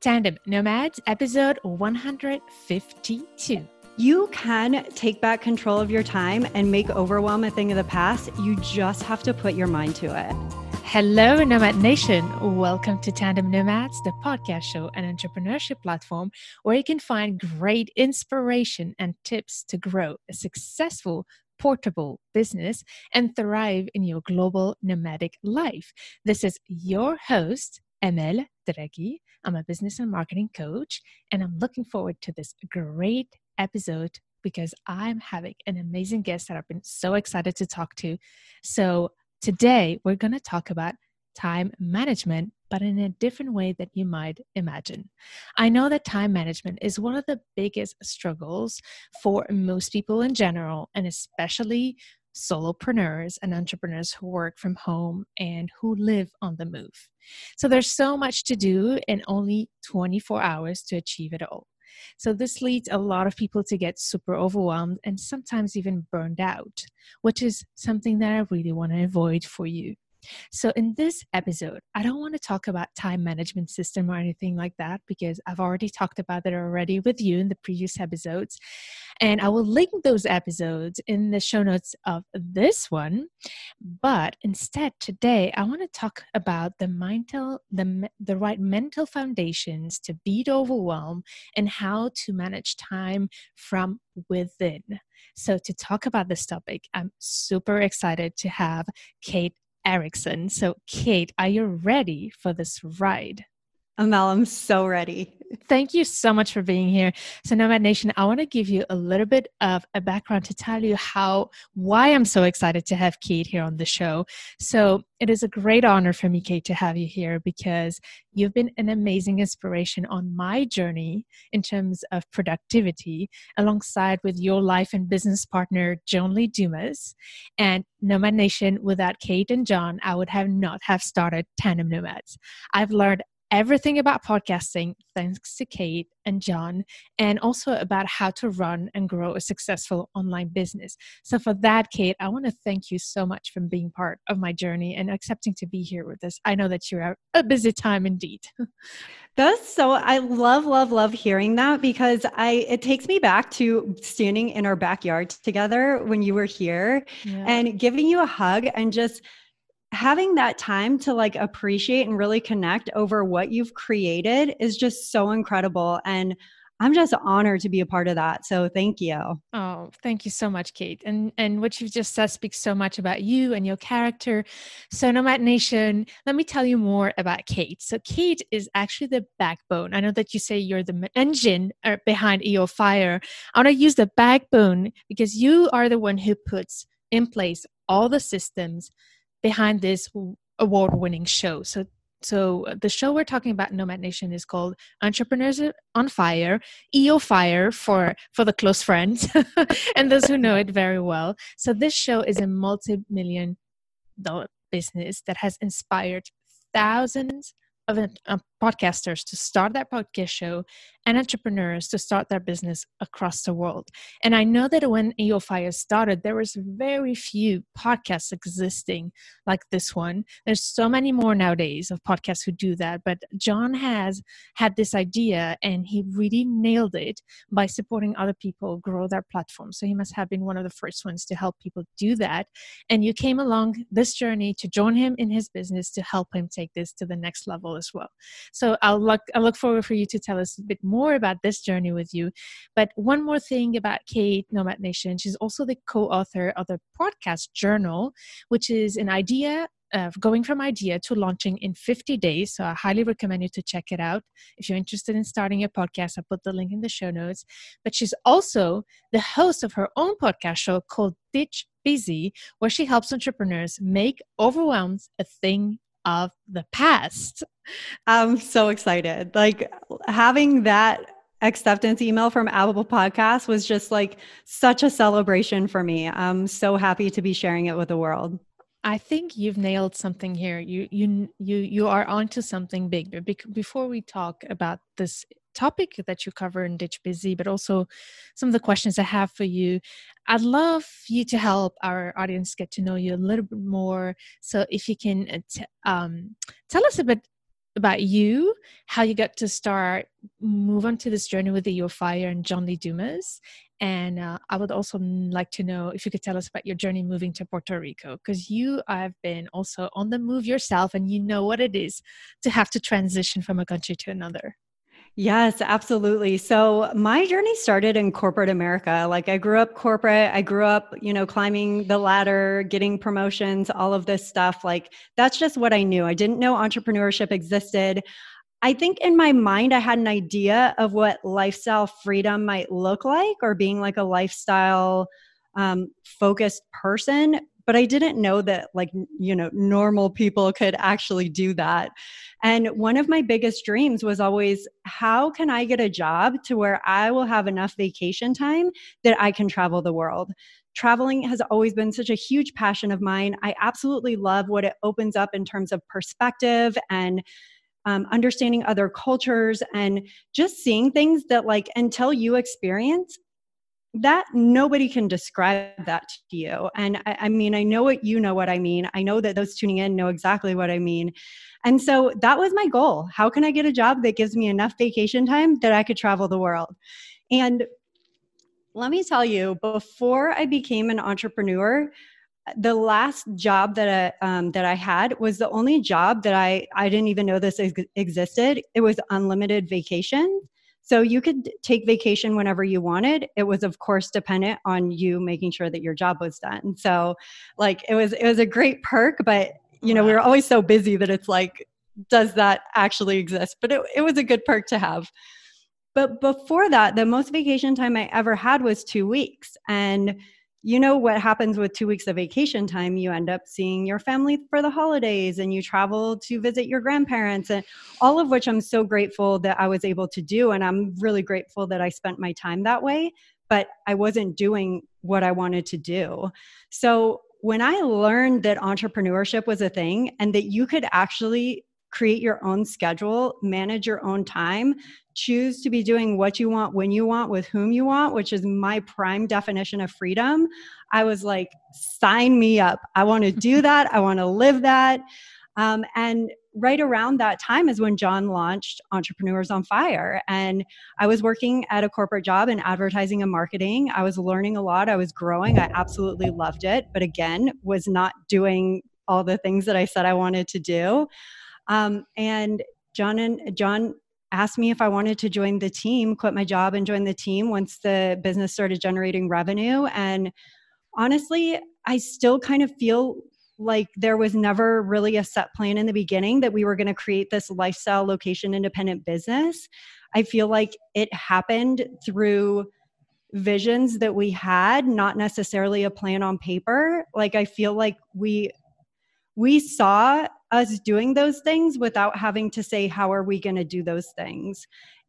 Tandem Nomads, episode 152. You can take back control of your time and make overwhelm a thing of the past. You just have to put your mind to it. Hello, Nomad Nation. Welcome to Tandem Nomads, the podcast show and entrepreneurship platform where you can find great inspiration and tips to grow a successful portable business and thrive in your global nomadic life. This is your host, Amel Derragui. I'm a business and marketing coach, and I'm looking forward to this great episode because I'm having an amazing guest that I've been so excited to talk to. So, today we're going to talk about time management, but in a different way that you might imagine. I know that time management is one of the biggest struggles for most people in general, and especially solopreneurs and entrepreneurs who work from home and who live on the move. So there's so much to do in only 24 hours to achieve it all. So this leads a lot of people to get super overwhelmed and sometimes even burned out, which is something that I really want to avoid for you. So, in this episode, I don't want to talk about time management system or anything like that because I've already talked about it already with you in the previous episodes. And I will link those episodes in the show notes of this one. But instead, today, I want to talk about the mental, the, the right mental foundations to beat overwhelm and how to manage time from within. So, to talk about this topic, I'm super excited to have Kate Erickson. So, Kate, are you ready for this ride? Amel, I'm so ready. Thank you so much for being here. So, Nomad Nation, I want to give you a little bit of a background to tell you how, why I'm so excited to have Kate here on the show. So, it is a great honor for me, Kate, to have you here because you've been an amazing inspiration on my journey in terms of productivity, alongside with your life and business partner, John Lee Dumas. And Nomad Nation, without Kate and John, I would have not have started Tandem Nomads. I've learned everything about podcasting thanks to Kate and John, and also about how to run and grow a successful online business. So, for that, Kate, I want to thank you so much for being part of my journey and accepting to be here with us. I know that you're a busy time indeed. That's so I love love love hearing that because I it takes me back to standing in our backyard together when you were here yeah. and giving you a hug and just having that time to like appreciate and really connect over what you've created is just so incredible and I'm just honored to be a part of that. So thank you. Oh, thank you so much, Kate. And and what you've just said speaks so much about you and your character. So Nomad Nation, let me tell you more about Kate. So Kate is actually the backbone. I know that you say you're the engine uh, behind EO Fire. I want to use the backbone because you are the one who puts in place all the systems behind this award winning show. So so uh, the show we're talking about Nomad Nation is called Entrepreneurs on Fire, EO Fire for for the close friends and those who know it very well. So this show is a multi-million dollar business that has inspired thousands of podcasters to start their podcast show and entrepreneurs to start their business across the world. And I know that when EO Fire started, there was very few podcasts existing like this one. There's so many more nowadays of podcasts who do that, but John has had this idea and he really nailed it by supporting other people grow their platform. So he must have been one of the first ones to help people do that. And you came along this journey to join him in his business to help him take this to the next level as well. So I'll look I look forward for you to tell us a bit more about this journey with you. But one more thing about Kate Nomad Nation, she's also the co-author of the podcast journal, which is an idea of going from idea to launching in 50 days. So I highly recommend you to check it out. If you're interested in starting a podcast, I'll put the link in the show notes. But she's also the host of her own podcast show called Ditch Busy, where she helps entrepreneurs make overwhelmed a thing of the past. I'm so excited. Like having that acceptance email from Apple Podcast was just like such a celebration for me. I'm so happy to be sharing it with the world. I think you've nailed something here. You you you you are onto something big. But before we talk about this topic that you cover in Ditch Busy, but also some of the questions I have for you. I'd love you to help our audience get to know you a little bit more. So, if you can uh, t- um, tell us a bit about you, how you got to start move on to this journey with the EO Fire and John Lee Dumas. And uh, I would also like to know if you could tell us about your journey moving to Puerto Rico, because you have been also on the move yourself and you know what it is to have to transition from a country to another. Yes, absolutely. So my journey started in corporate America. Like I grew up corporate, I grew up, you know, climbing the ladder, getting promotions, all of this stuff. Like that's just what I knew. I didn't know entrepreneurship existed. I think in my mind, I had an idea of what lifestyle freedom might look like or being like a lifestyle um, focused person but I didn't know that like you know normal people could actually do that. And one of my biggest dreams was always how can I get a job to where I will have enough vacation time that I can travel the world. Traveling has always been such a huge passion of mine. I absolutely love what it opens up in terms of perspective and um, understanding other cultures and just seeing things that like until you experience that nobody can describe that to you. And I, I, mean, I know what you know what I mean. I know that those tuning in know exactly what I mean. And so that was my goal. How can I get a job that gives me enough vacation time that I could travel the world? And let me tell you, before I became an entrepreneur, the last job that I, um, that I had was the only job that I I didn't even know this ex- existed. It was unlimited vacation. So you could take vacation whenever you wanted. It was of course dependent on you making sure that your job was done. So like it was it was a great perk, but you know, we were always so busy that it's like does that actually exist? But it, it was a good perk to have. But before that, the most vacation time I ever had was two weeks. And you know what happens with two weeks of vacation time? You end up seeing your family for the holidays and you travel to visit your grandparents and all of which i'm so grateful that i was able to do and i'm really grateful that i spent my time that way but i wasn't doing what i wanted to do. So when i learned that entrepreneurship was a thing and that you could actually create your own schedule, manage your own time, choose to be doing what you want, when you want, with whom you want, which is my prime definition of freedom. I was like, sign me up. I want to do that. I want to live that. Um, and right around that time is when John launched Entrepreneurs on Fire. And I was working at a corporate job in advertising and marketing. I was learning a lot. I was growing. I absolutely loved it. But again, was not doing all the things that I said I wanted to do. Um, and John and John asked me if I wanted to join the team, quit my job and join the team once the business started generating revenue. And honestly, I still kind of feel like there was never really a set plan in the beginning that we were going to create this lifestyle location independent business. I feel like it happened through visions that we had, not necessarily a plan on paper. Like I feel like we we saw us doing those things without having to say how are we going to do those things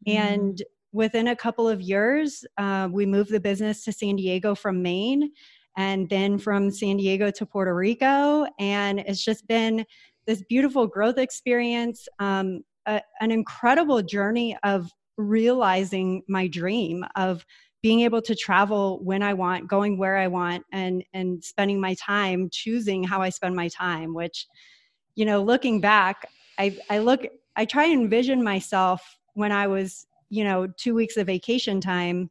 mm. and within a couple of years uh, we moved the business to san diego from maine and then from san diego to puerto rico and it's just been this beautiful growth experience um, a, an incredible journey of realizing my dream of being able to travel when I want, going where I want, and and spending my time choosing how I spend my time. Which, you know, looking back, I I look, I try and envision myself when I was, you know, two weeks of vacation time,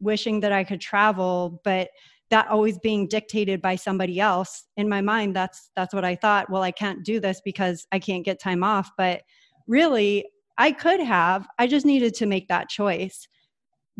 wishing that I could travel, but that always being dictated by somebody else in my mind that's that's what i thought well i can't do this because i can't get time off but really i could have i just needed to make that choice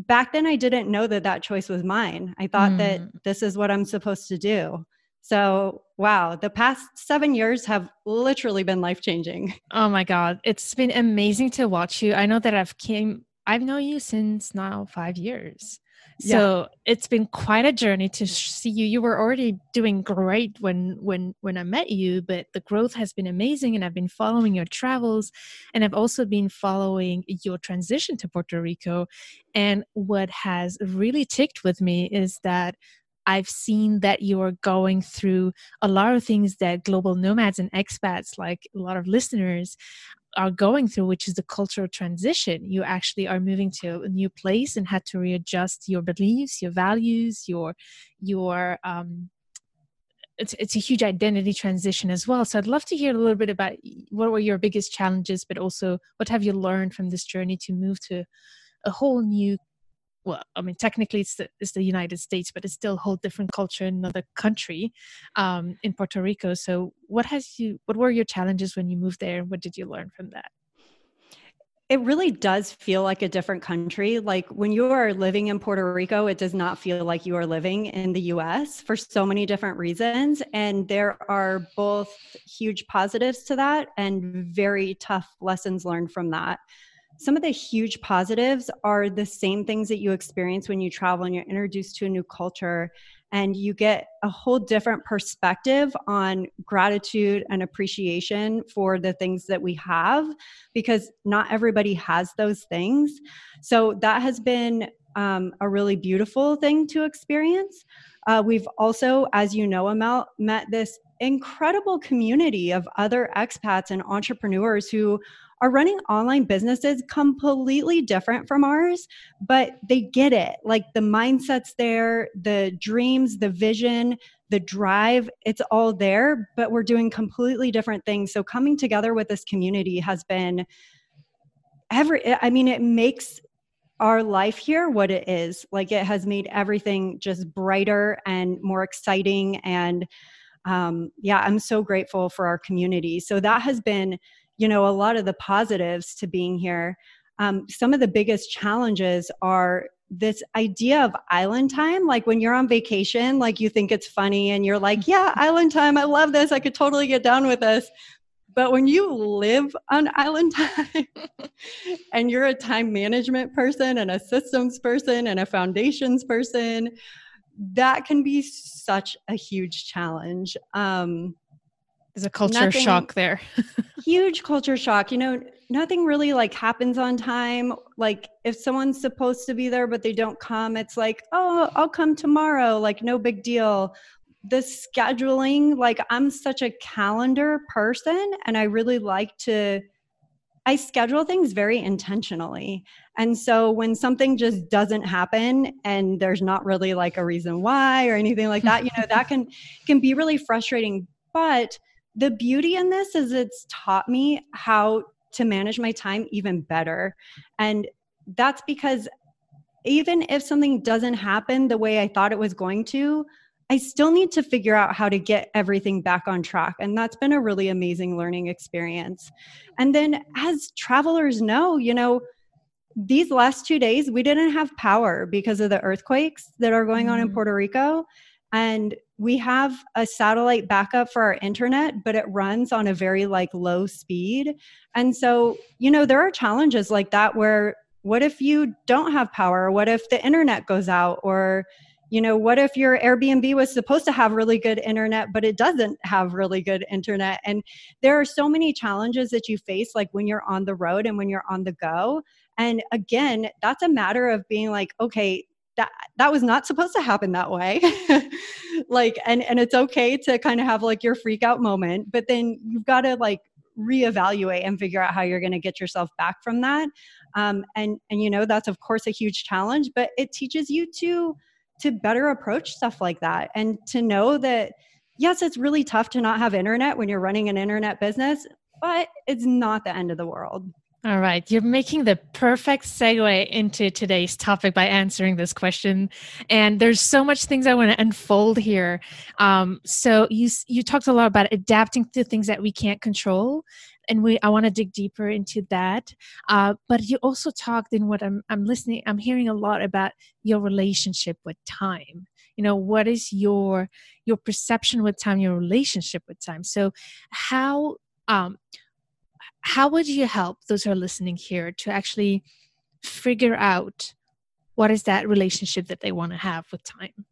back then I didn't know that that choice was mine. I thought mm. that this is what I'm supposed to do. So, wow, the past seven years have literally been life changing. Oh my God. It's been amazing to watch you. I know that I've came, I've known you since now five years. So yeah. it's been quite a journey to see you. You were already doing great when when when I met you, but the growth has been amazing and I've been following your travels and I've also been following your transition to Puerto Rico. And what has really ticked with me is that I've seen that you're going through a lot of things that global nomads and expats, like a lot of listeners, are going through, which is the cultural transition. You actually are moving to a new place and had to readjust your beliefs, your values, your your um, it's it's a huge identity transition as well. So I'd love to hear a little bit about what were your biggest challenges, but also what have you learned from this journey to move to a whole new well, I mean, technically it's the, it's the United States, but it's still a whole different culture in another country, um, in Puerto Rico. So, what has you? What were your challenges when you moved there, and what did you learn from that? It really does feel like a different country. Like when you are living in Puerto Rico, it does not feel like you are living in the US for so many different reasons. And there are both huge positives to that and very tough lessons learned from that. Some of the huge positives are the same things that you experience when you travel and you're introduced to a new culture and you get a whole different perspective on gratitude and appreciation for the things that we have because not everybody has those things. So that has been um, a really beautiful thing to experience. Uh, we've also, as you know, Amel, met this incredible community of other expats and entrepreneurs who are running online businesses completely different from ours, but they get it. Like the mindset's there, the dreams, the vision, the drive, it's all there, but we're doing completely different things. So coming together with this community has been every I mean it makes our life here what it is. Like it has made everything just brighter and more exciting and um, yeah, I'm so grateful for our community. So that has been you know a lot of the positives to being here. Um, some of the biggest challenges are this idea of island time. Like when you're on vacation like you think it's funny and you're like yeah island time. I love this. I could totally get down with this. But when you live on island time and you're a time management person and a systems person and a foundations person that can be such a huge challenge. Um, there's a culture nothing, shock there. huge culture shock. You know, nothing really like happens on time. Like if someone's supposed to be there but they don't come, it's like, oh, I'll come tomorrow. Like no big deal. The scheduling, like I'm such a calendar person and I really like to I schedule things very intentionally. And so when something just doesn't happen and there's not really like a reason why or anything like that, you know, that can can be really frustrating. But the beauty in this is it's taught me how to manage my time even better. And that's because even if something doesn't happen the way I thought it was going to, I still need to figure out how to get everything back on track. And that's been a really amazing learning experience. And then, as travelers know, you know, these last two days, we didn't have power because of the earthquakes that are going on in mm-hmm. Puerto Rico. And we have a satellite backup for our internet but it runs on a very like low speed. And so you know there are challenges like that where what if you don't have power? What if the internet goes out? Or you know what if your airbnb was supposed to have really good internet but it doesn't have really good internet? And there are so many challenges that you face like when you're on the road and when you're on the go. And again that's a matter of being like okay that that was not supposed to happen that way. Like and and it's okay to kind of have like your freak out moment but then you've got to like reevaluate and figure out how you're going to get yourself back from that. Um, and and you know that's of course a huge challenge but it teaches you to to better approach stuff like that and to know that yes it's really tough to not have internet when you're running an internet business but it's not the end of the world all right, you're making the perfect segue into today's topic by answering this question, and there's so much things I want to unfold here. Um, so you you talked a lot about adapting to things that we can't control, and we I want to dig deeper into that. Uh, but you also talked in what I'm I'm listening, I'm hearing a lot about your relationship with time. You know, what is your your perception with time, your relationship with time? So how um how would you help those who are listening here to actually figure out what is that relationship that they want to have with time?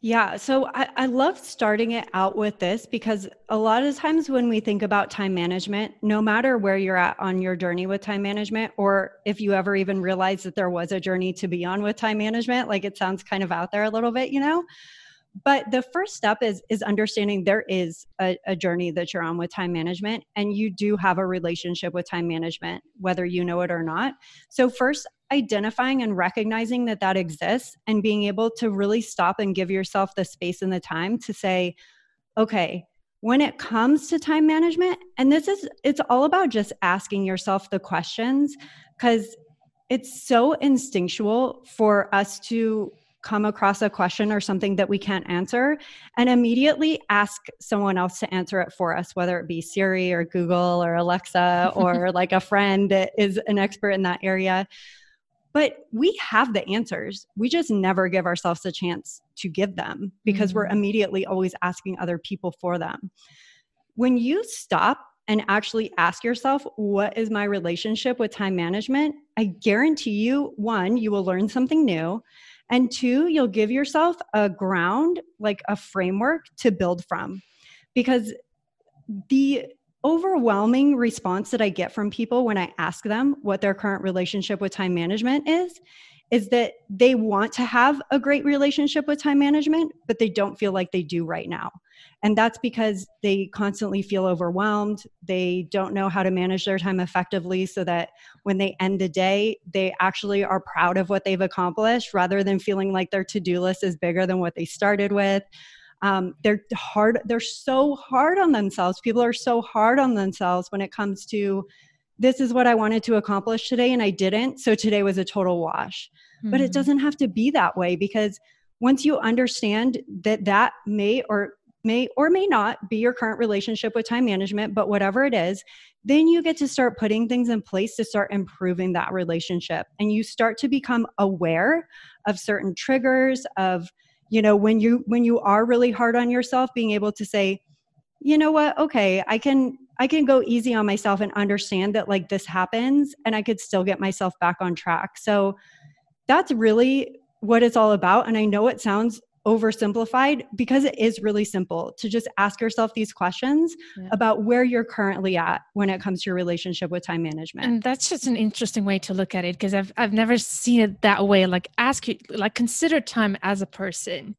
Yeah, so I, I, love starting it out with this because a lot of times when we think about time management, no matter where you're at on your journey with time management, or if you ever even realize that there was a journey to be on with time management, like it sounds kind of out there a little bit, you know, but the first step is is understanding there is a, a, journey that you're on with time management and you do have a relationship with time management whether you know it or not. So first identifying and recognizing that that exists and being able to really stop and give yourself the space and the time to say okay, when it comes to time management, and this is, it's all about just asking yourself the questions because it's so instinctual for us to come across a question or something that we can't answer and immediately ask someone else to answer it for us, whether it be Siri or Google or Alexa or like a friend that is an expert in that area. But we have the answers. We just never give ourselves a chance to give them because mm-hmm. we're immediately always asking other people for them. When you stop and actually ask yourself, what is my relationship with time management? I guarantee you, one, you will learn something new. And two, you'll give yourself a ground, like a framework to build from. Because the overwhelming response that I get from people when I ask them what their current relationship with time management is is that they want to have a great relationship with time management, but they don't feel like they do right now. And that's because they constantly feel overwhelmed. They don't know how to manage their time effectively so that when they end the day, they actually are proud of what they've accomplished rather than feeling like their to do list is bigger than what they started with. Um, they're hard, they're so hard on themselves. People are so hard on themselves when it comes to this is what I wanted to accomplish today and I didn't. So today was a total wash. Mm-hmm. But it hmm. doesn't have to be that way because once you understand that that may or may or may not be your current relationship with time management, but whatever it is, then you get to start putting things in place to start improving that relationship. And you start to become aware of certain triggers of, you know, when you when you are really hard on yourself, being able to say, you know what, okay, I can I can go easy on myself and understand that like this happens and I could still get myself back on track. So that's really what it's all about. And I know it sounds oversimplified because it is really simple to just ask yourself these questions yeah. about where you're currently at when it comes to your relationship with time management. And that's just an interesting way to look at it because I've I've never seen it that way. Like ask you like consider time as a person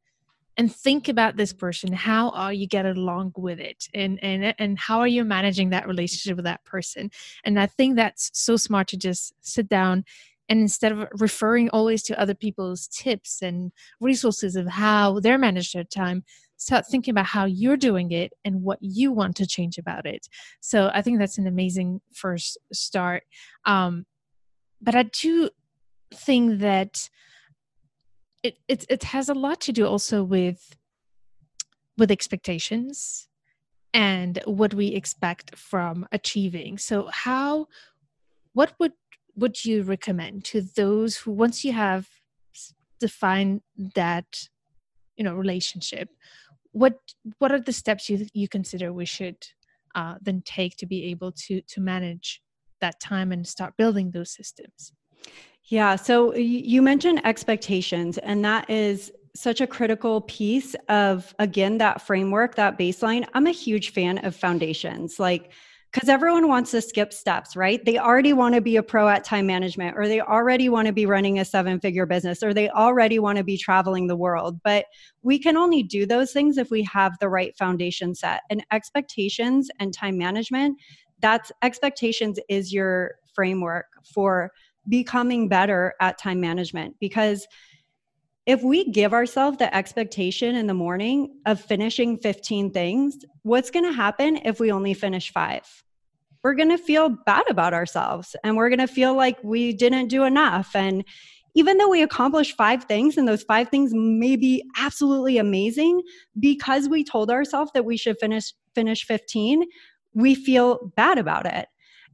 and think about this person how are you getting along with it? And and and how are you managing that relationship with that person? And i think that's so smart to just sit down and instead of referring always to other people's tips and resources of how they're managing their time start thinking about how you're doing it and what you want to change about it. So i think that's an amazing first start. Um, but i do think that it, it it has a lot to do also with with expectations and what we expect from achieving. So how what would would you recommend to those who once you have defined that you know relationship what what are the steps you you consider we should uh, then take to be able to to manage that time and start building those systems yeah. So you mentioned expectations, and that is such a critical piece of, again, that framework, that baseline. I'm a huge fan of foundations. Like, because everyone wants to skip steps, right? They already want to be a pro at time management, or they already want to be running a seven figure business, or they already want to be traveling the world. But we can only do those things if we have the right foundation set. And expectations and time management, that's expectations is your framework for becoming better at time management because if we give ourselves the expectation in the morning of finishing 15 things, what's going to happen if we only finish five? We're going to feel bad about ourselves and we're going to feel like we didn't do enough. And even though we accomplished five things and those five things may be absolutely amazing, because we told ourselves that we should finish finish 15, we feel bad about it.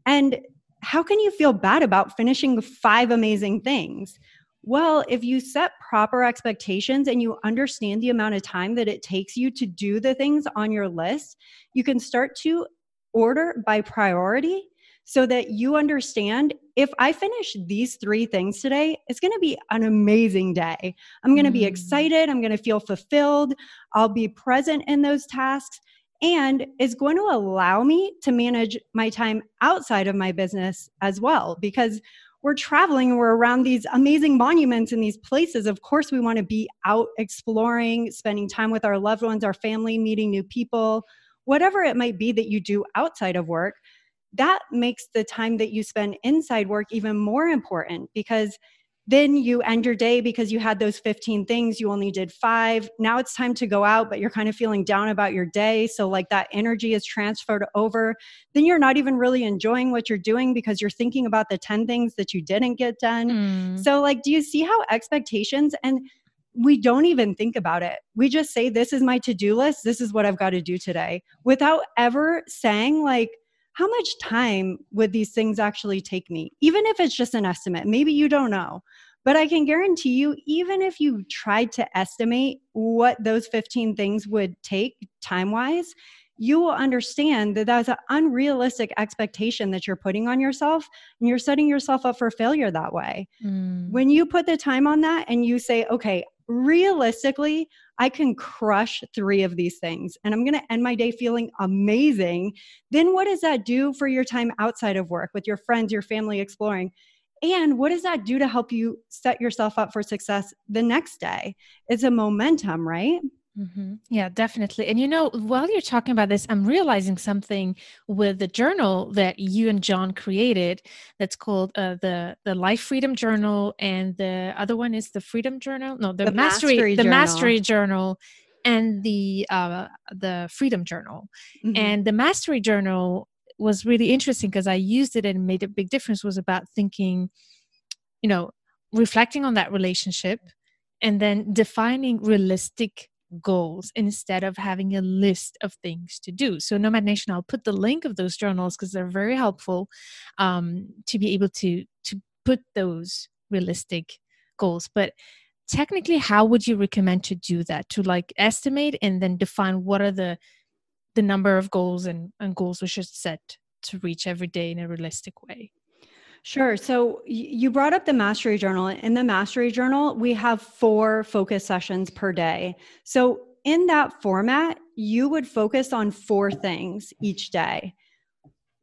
And how can you feel bad about finishing five amazing things? Well, if you set proper expectations and you understand the amount of time that it takes you to do the things on your list, you can start to order by priority so that you understand if I finish these three things today, it's going to be an amazing day. I'm going to be mm. excited. I'm going to feel fulfilled. I'll be present in those tasks and is going to allow me to manage my time outside of my business as well because we're traveling and we're around these amazing monuments and these places. Of course we want to be out exploring spending time with our loved ones our family meeting new people whatever it might be that you do outside of work. That makes the time that you spend inside work even more important because then you end your day because you had those 15 things you only did five now it's time to go out but you're kind of feeling down about your day so like that energy is transferred over then you're not even really enjoying what you're doing because you're thinking about the 10 things that you didn't get done mm. so like do you see how expectations and we don't even think about it. We just say, This is my to do list. This is what I've got to do today without ever saying, like, how much time would these things actually take me? Even if it's just an estimate, maybe you don't know. But I can guarantee you, even if you tried to estimate what those 15 things would take time wise, you will understand that that's an unrealistic expectation that you're putting on yourself and you're setting yourself up for failure that way. Mm. When you put the time on that and you say, okay, realistically, I can crush three of these things and I'm going to end my day feeling amazing. Then what does that do for your time outside of work with your friends, your family exploring? And what does that do to help you set yourself up for success the next day? It's a momentum, right? Mm-hmm. Yeah, definitely. And you know, while you're talking about this, I'm realizing something with the journal that you and John created. That's called uh, the the Life Freedom Journal, and the other one is the Freedom Journal. No, the, the Mastery, Mastery the Mastery Journal, and the uh, the Freedom Journal. Mm-hmm. And the Mastery Journal was really interesting because I used it and made a big difference. Was about thinking, you know, reflecting on that relationship, and then defining realistic goals instead of having a list of things to do. So, Nomad Nation, I'll put the link of those journals because they're very helpful um, to be able to to put those realistic goals. But technically, how would you recommend to do that? To like estimate and then define what are the the number of goals and, and goals we should set to reach every day in a realistic way. Sure. So you brought up the mastery journal. In the mastery journal, we have four focus sessions per day. So in that format, you would focus on four things each day.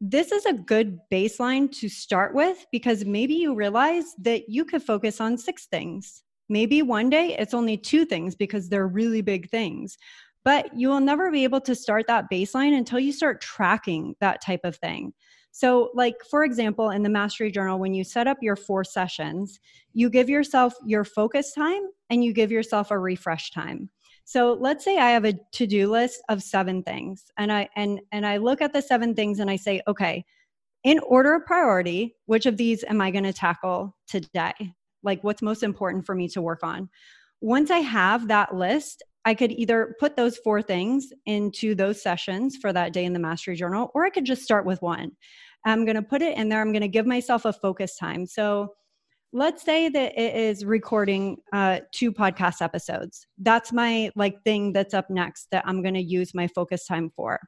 This is a good baseline to start with because maybe you realize that you could focus on six things. Maybe one day it's only two things because they're really big things. But you will never be able to start that baseline until you start tracking that type of thing. So, like for example, in the Mastery Journal, when you set up your four sessions, you give yourself your focus time and you give yourself a refresh time. So let's say I have a to-do list of seven things, and I and and I look at the seven things and I say, okay, in order of priority, which of these am I going to tackle today? Like, what's most important for me to work on? Once I have that list, I could either put those four things into those sessions for that day in the Mastery Journal, or I could just start with one. I'm going to put it in there. I'm going to give myself a focus time. So let's say that it is recording uh, two podcast episodes. That's my like thing that's up next that I'm going to use my focus time for.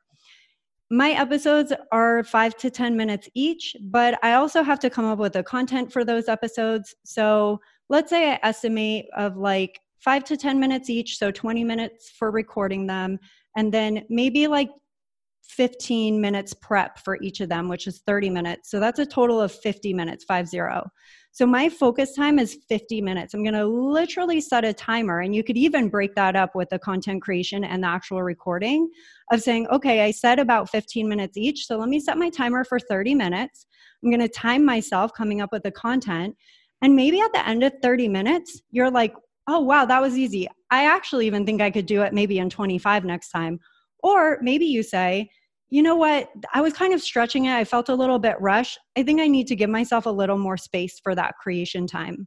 My episodes are five to 10 minutes each, but I also have to come up with the content for those episodes. So let's say I estimate of like five to 10 minutes each, so 20 minutes for recording them, and then maybe like 15 minutes prep for each of them, which is 30 minutes. So that's a total of 50 minutes, five zero. So my focus time is 50 minutes. I'm going to literally set a timer, and you could even break that up with the content creation and the actual recording of saying, okay, I said about 15 minutes each. So let me set my timer for 30 minutes. I'm going to time myself coming up with the content. And maybe at the end of 30 minutes, you're like, oh, wow, that was easy. I actually even think I could do it maybe in 25 next time. Or maybe you say, you know what? I was kind of stretching it. I felt a little bit rushed. I think I need to give myself a little more space for that creation time.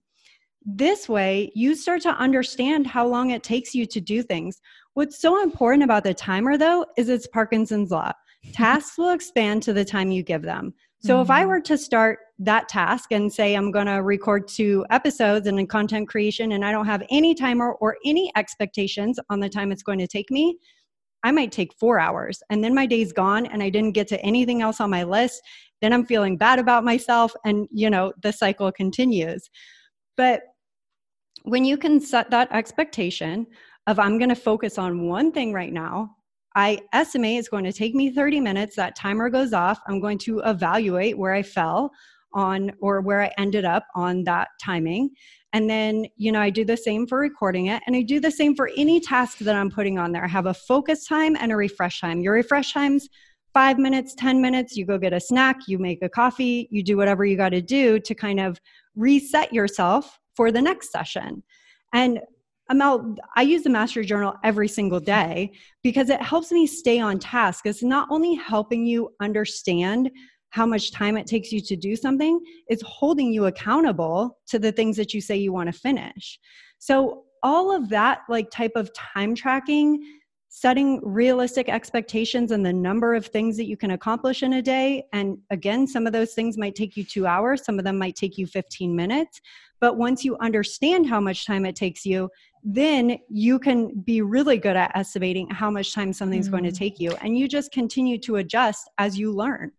This way, you start to understand how long it takes you to do things. What's so important about the timer, though, is it's Parkinson's law. Tasks will expand to the time you give them. So mm-hmm. if I mm-hmm. were to start that task and say I'm going to record two episodes and in content creation and I don't have any timer or any expectations on the time it's going to take me, I might take four hours and then my day's gone and I didn't get to anything else on my list. Then I'm feeling bad about myself and, you know, the cycle continues. But when you can set that expectation of I'm going to focus on one thing right now, I estimate it's going to take me 30 minutes. That timer goes off. I'm going to evaluate where I fell on or where I ended up on that timing. And then, you know, I do the same for recording it. And I do the same for any task that I'm putting on there. I have a focus time and a refresh time. Your refresh time's five minutes, 10 minutes. You go get a snack, you make a coffee, you do whatever you got to do to kind of reset yourself for the next session. And Amel, I use the master Journal every single day because it helps me stay on task. It's not only helping you understand how much time it takes you to do something, it's holding you accountable to the things that you say you want to finish. So, all of that, like type of time tracking, setting realistic expectations and the number of things that you can accomplish in a day. And again, some of those things might take you two hours, some of them might take you 15 minutes. But once you understand how much time it takes you, then you can be really good at estimating how much time something's mm. going to mm. take you. And you just continue to adjust as you learn.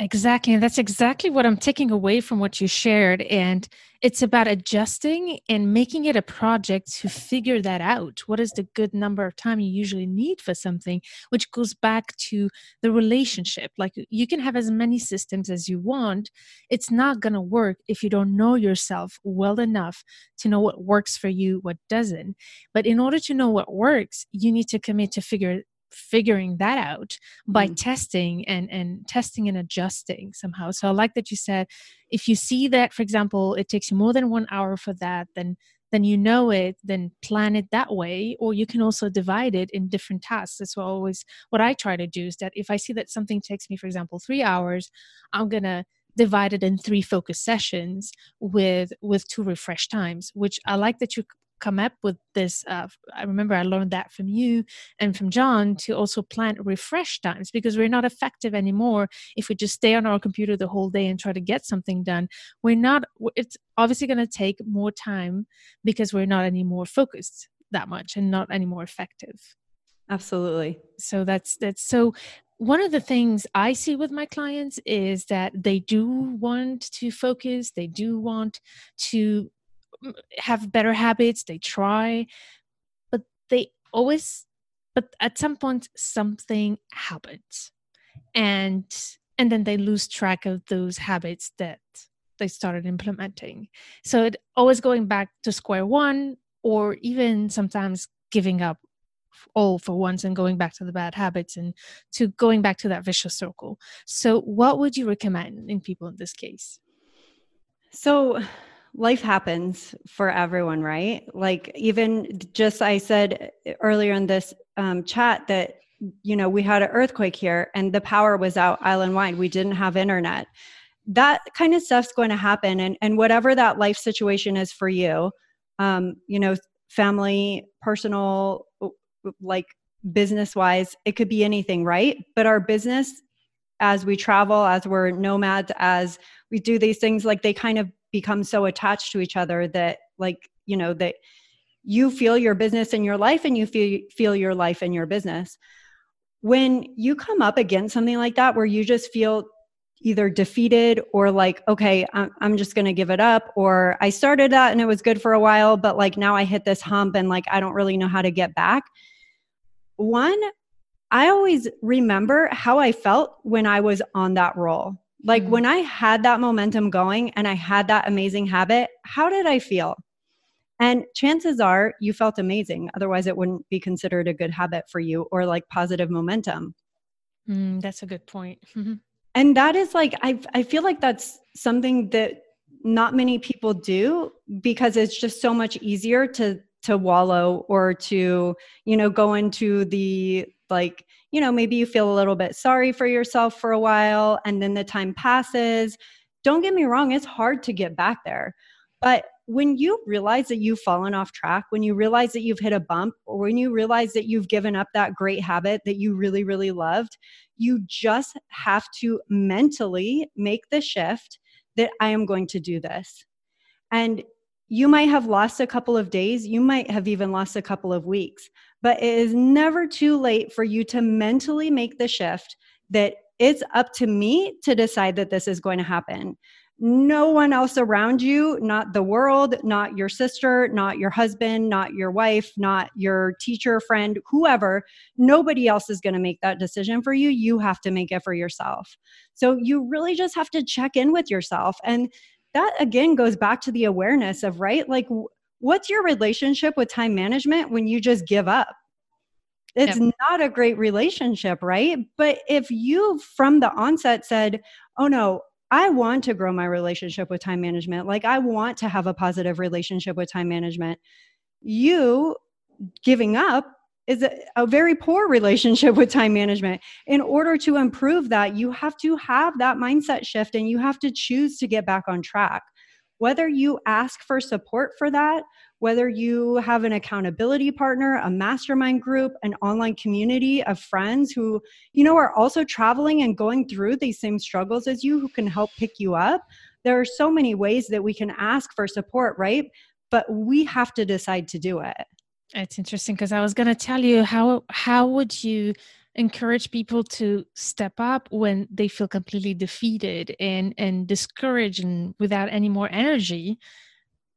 Exactly. And that's exactly what I'm taking away from what you shared. And it's about adjusting and making it a project to figure that out. What is the good number of time you usually need for something, which goes back to the relationship. Like you can have as many systems as you want. It's not going to work if you don't know yourself well enough to know what works for you, what doesn't. But in order to know what works, you need to commit to figure figuring that out by mm. testing and and testing and adjusting somehow so i like that you said if you see that for example it takes you more than one hour for that then then you know it then plan it that way or you can also divide it in different tasks that's what always what i try to do is that if i see that something takes me for example three hours i'm gonna divide it in three focus sessions with with two refresh times which i like that you come up with this uh, i remember i learned that from you and from john to also plan refresh times because we're not effective anymore if we just stay on our computer the whole day and try to get something done. We're not it's obviously going to take more time because we're not any more focused that much and not any more effective. Absolutely. So that's that's so one of the things I see with my clients is that they do want to focus, they do want to have better habits they try but they always but at some point something happens. And and then they lose track of those habits that they started implementing. So it always going back to square one or even sometimes giving up all for once and going back to the bad habits and to going back to that vicious circle. So what would you recommend in people in this case? So life happens for everyone, right? Like even just I said earlier in this um, chat that you know we had an earthquake here and the power was out island wide. We didn't have internet. That kind of stuff's going to happen, and and whatever that life situation is for you, um, you know, family, personal, like business wise, it could be anything, right? But our business as we travel, as we're nomads, as we do these things, like they kind of become so attached to each other that like you know that you feel your business in your life and you feel feel your life in your business. When you come up against something like that where you just feel either defeated or like okay i'm, just going to give it up or i started that and it was good for a while but like now i hit this hump and like i don't really know how to get back. One i always remember how i felt when i was on that roll like mm when I had that momentum going and I had that amazing habit, how did I feel? And chances are you felt amazing. Otherwise, it wouldn't be considered a good habit for you or like positive momentum. Mm, that's a good point. Mm-hmm. And that is like, I, I feel like that's something that not many people do because it's just so much easier to to wallow or to you know go into the like you know, maybe you feel a little bit sorry for yourself for a while and then the time passes. Don't get me wrong, it's hard to get back there. But when you realize that you've fallen off track, when you realize that you've hit a bump, or when you realize that you've given up that great habit that you really, really loved, you just have to mentally make the shift that I am going to do this. And you might have lost a couple of days, you might have even lost a couple of weeks, but it is never too late for you to mentally make the shift that it's up to me to decide that this is going to happen. No one else around you, not the world, not your sister, not your husband, not your wife, not your teacher, friend, whoever, nobody else is going to make that decision for you. You have to make it for yourself. So you really just have to check in with yourself. And that again goes back to the awareness of, right? Like, what's your relationship with time management when you just give up? It's yep. not a great relationship, right? But if you from the onset said, oh no, I want to grow my relationship with time management. Like, I want to have a positive relationship with time management. You giving up is a, a, very poor relationship with time management. In order to improve that, you have to have that mindset shift and you have to choose to get back on track. Whether you ask for support for that, whether you have an accountability partner, a mastermind group, an online community of friends who, you know, are also traveling and going through these same struggles as you who can help pick you up. There are so many ways that we can ask for support, right? But we have to decide to do it. It's interesting because I was going to tell you how how would you encourage people to step up when they feel completely defeated and and discouraged and without any more energy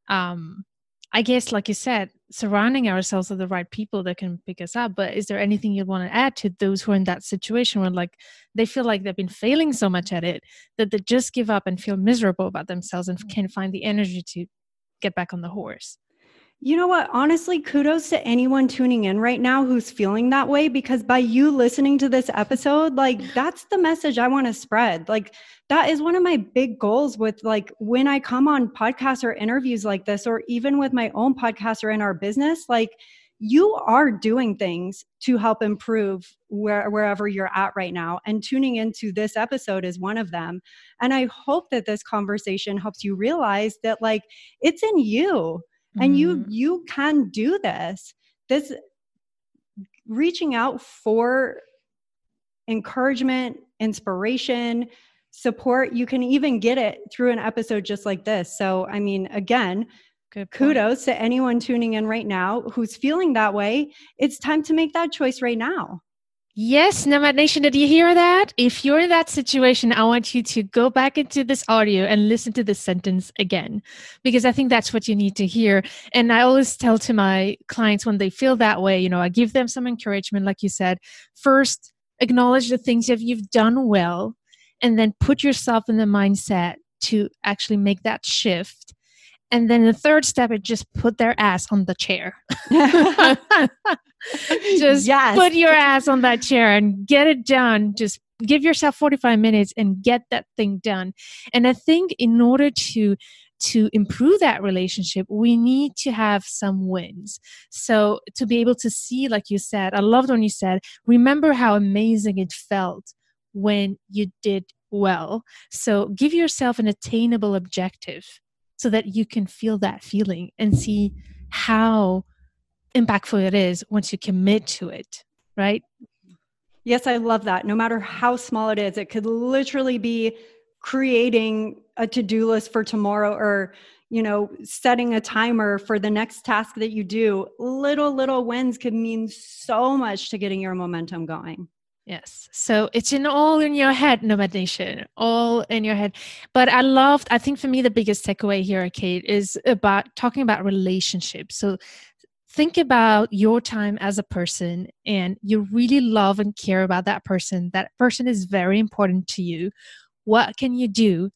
um I guess, like you said, surrounding ourselves with the right people that can pick us up. But is there anything you'd want to add to those who are in that situation where, like, they feel like they've been failing so much at it that they just give up and feel miserable about themselves and can't find the energy to get back on the horse? You know what? Honestly, kudos to anyone tuning in right now who's feeling that way because by you listening to this episode, like that's the message I want to spread. Like that is one of my big goals with like when I come on podcasts or interviews like this or even with my own podcast or in our business, like you are doing things to help improve where, wherever you're at right now. And tuning into this episode is one of them. And I hope that this conversation helps you realize that like it's in you and you mm-hmm. you can do this. This reaching out for encouragement inspiration support you can even get it through an episode just like this. So i mean again kudos to anyone tuning in right now who's feeling that way. It's time to make that choice right now Yes, Nomad Nation, did you hear that? If you're in that situation, I want you to go back into this audio and listen to this sentence again, because I think that's what you need to hear. And I always tell to my clients when they feel that way, you know, I give them some encouragement, like you said. First, acknowledge the things that you've done well, and then put yourself in the mindset to actually make that shift and then the third step is just put their ass on the chair. just yes. put your ass on that chair and get it done. Just give yourself 45 minutes and get that thing done. And I think in order to to improve that relationship, we need to have some wins. So, to be able to see, like you said, I loved when you said, remember how amazing it felt when you did well. So, give yourself an attainable objective so that you can feel that feeling and see how impactful it is once you commit to it, right? Yes, I love that. No matter how small it is, it could literally be creating a to-do list for tomorrow or you know setting a timer for the next task that you do little little wins could mean so much to getting your momentum going Yes. So it's in all in your head, Nomad Nation, all in your head. But I loved, I think for me, the biggest takeaway here, Kate, is about talking about relationships. So think about your time as a person and you really love and care about that person. That person is very important to you. What can you do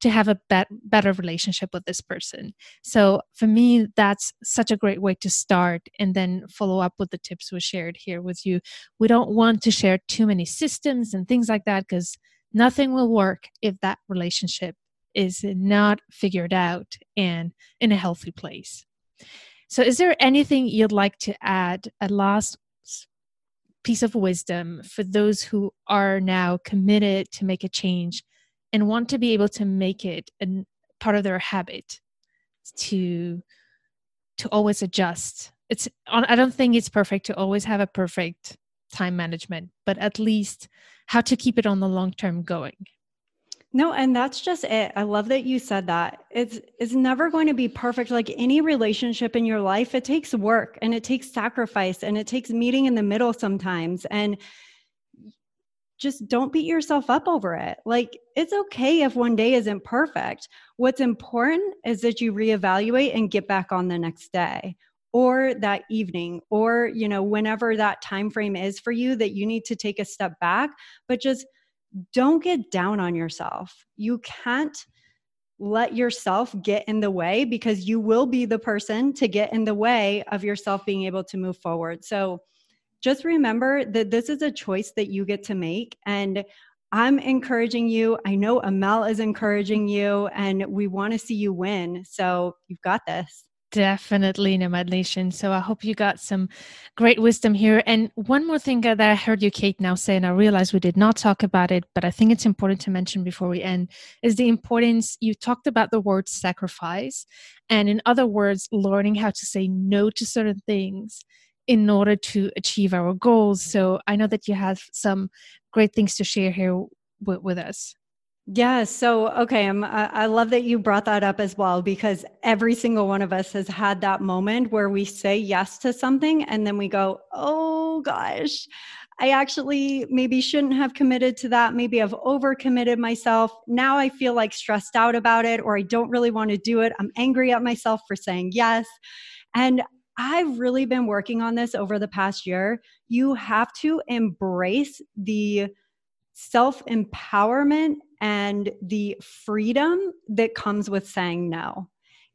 to have a bet- better relationship with this person. So for me, that's such a great way to start and then follow up with the tips we shared here with you. We don't want to share too many systems and things like that because nothing will work if that relationship is not figured out and in a healthy place. So, is there anything you'd like to add, a last piece of wisdom for those who are now committed to make a change and want to be able to make it a part of their habit to to always adjust. It's i don't think it's perfect to always have a perfect time management but at least how to keep it on the long term going. No and that's just it. I love that you said that. It's it's never going to be perfect like any relationship in your life. It takes work and it takes sacrifice and it takes meeting in the middle sometimes. And just don't beat yourself up over it. Like, it's okay if one day isn't perfect. What's important is that you reevaluate and get back on the next day or that evening or you know whenever that time frame is for you that you need to take a step back but just don't get down on yourself you can't let yourself get in the way because you will be the person to get in the way of yourself being able to move forward so just remember that this is a choice that you get to make. And I'm encouraging you. I know Amel is encouraging you, and we want to see you win. So you've got this. Definitely, Nomad Nation. So I hope you got some great wisdom here. And one more thing that I heard you, Kate, now say, and I realized we did not talk about it, but I think it's important to mention before we end, is the importance you talked about the word sacrifice. And in other words, learning how to say no to certain things in order to achieve our goals. So I know that you have some great things to share here with, with us. Yeah. So, okay. I'm, I love that you brought that up as well because every single one of us has had that moment where we say yes to something and then we go, oh gosh, I actually maybe shouldn't have committed to that. Maybe I've overcommitted myself. Now I feel like stressed out about it or I don't really want to do it. I'm angry at myself for saying yes. And I've really been working on this over the past year. You have to embrace the self empowerment and the freedom that comes with saying no.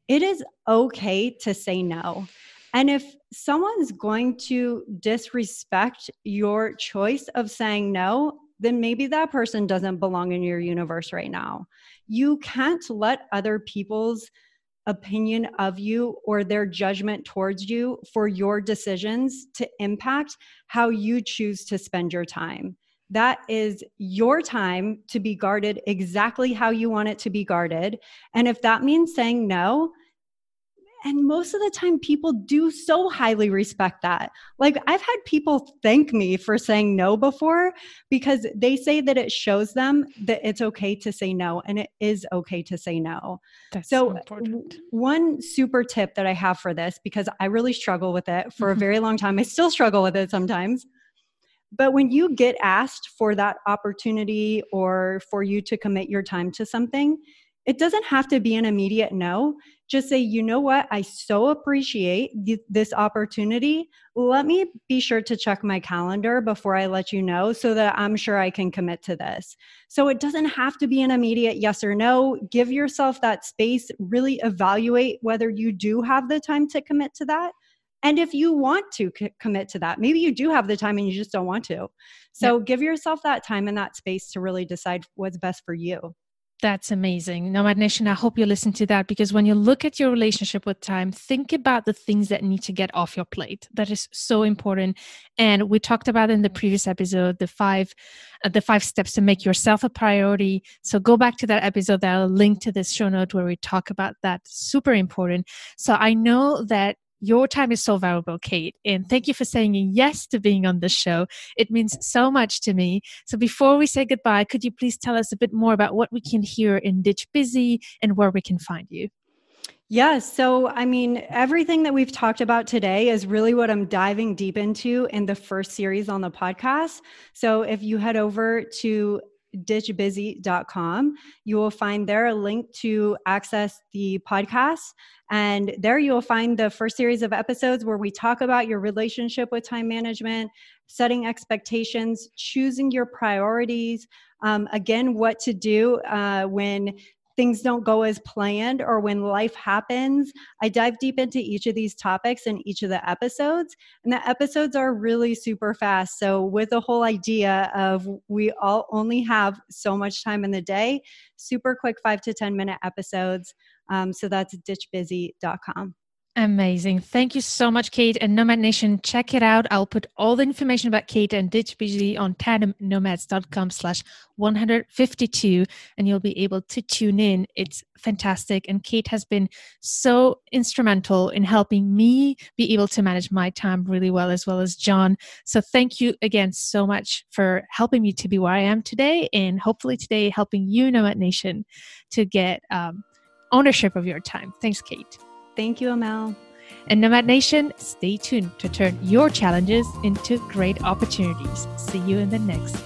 It is okay to say no. And if someone's going to disrespect your choice of saying no, then maybe that person doesn't belong in your universe right now. You can't let other people's opinion of you or their judgment towards you for your decisions to impact how you choose to spend your time. That is your time to be guarded exactly how you want it to be guarded. And if that means saying no, and most of the time, people do so highly respect that. Like, I've had people thank me for saying no before because they say that it shows them that it's okay to say no and it is okay to say no. That's so, so one super tip that I have for this, because I really struggle with it for a mm-hmm. very long time, I still struggle with it sometimes. But when you get asked for that opportunity or for you to commit your time to something, it doesn't have to be an immediate no. Just say, you know what? I so appreciate th- this opportunity. Let me be sure to check my calendar before I let you know so that I'm sure I can commit to this. So it doesn't have to be an immediate yes or no. Give yourself that space, really evaluate whether you do have the time to commit to that. And if you want to c- commit to that, maybe you do have the time and you just don't want to. So yep. give yourself that time and that space to really decide what's best for you. That's amazing. Nomad Nation, I hope you listen to that because when you look at your relationship with time, think about the things that need to get off your plate. That is so important. And we talked about in the previous episode the five uh, the five steps to make yourself a priority. So go back to that episode that I'll link to this show note where we talk about that. Super important. So I know that your time is so valuable, Kate. And thank you for saying yes to being on the show. It means so much to me. So before we say goodbye, could you please tell us a bit more about what we can hear in Ditch Busy and where we can find you? Yes. So, I mean, everything that we've talked about today is really what I'm diving deep into in the first series on the podcast. So, if you head over to ditchbusy.com. You will find there a link to access the podcast. And there you will find the first series of episodes where we talk about your relationship with time management, setting expectations, choosing your priorities, um, again, what to do uh, when things don't go as planned or when life happens. I dive deep into each of these topics in each of the episodes, and the episodes are really super fast. So, with the whole idea of we all only have so much time in the day, super quick five to 10 minute episodes. Um, so, that's ditchbusy.com. Amazing. Thank you so much, Kate. And Nomad Nation, check it out. I'll put all the information about Kate and Busy on tandemnomads.com slash 152, and you'll be able to tune in. It's fantastic. And Kate has been so instrumental in helping me be able to manage my time really well, as well as John. So thank you again so much for helping me to be where I am today, and hopefully today helping you, Nomad Nation, to get um, ownership of your time. Thanks, Kate. Thank you, Amel. And Nomad Nation, stay tuned to turn your challenges into great opportunities. See you in the next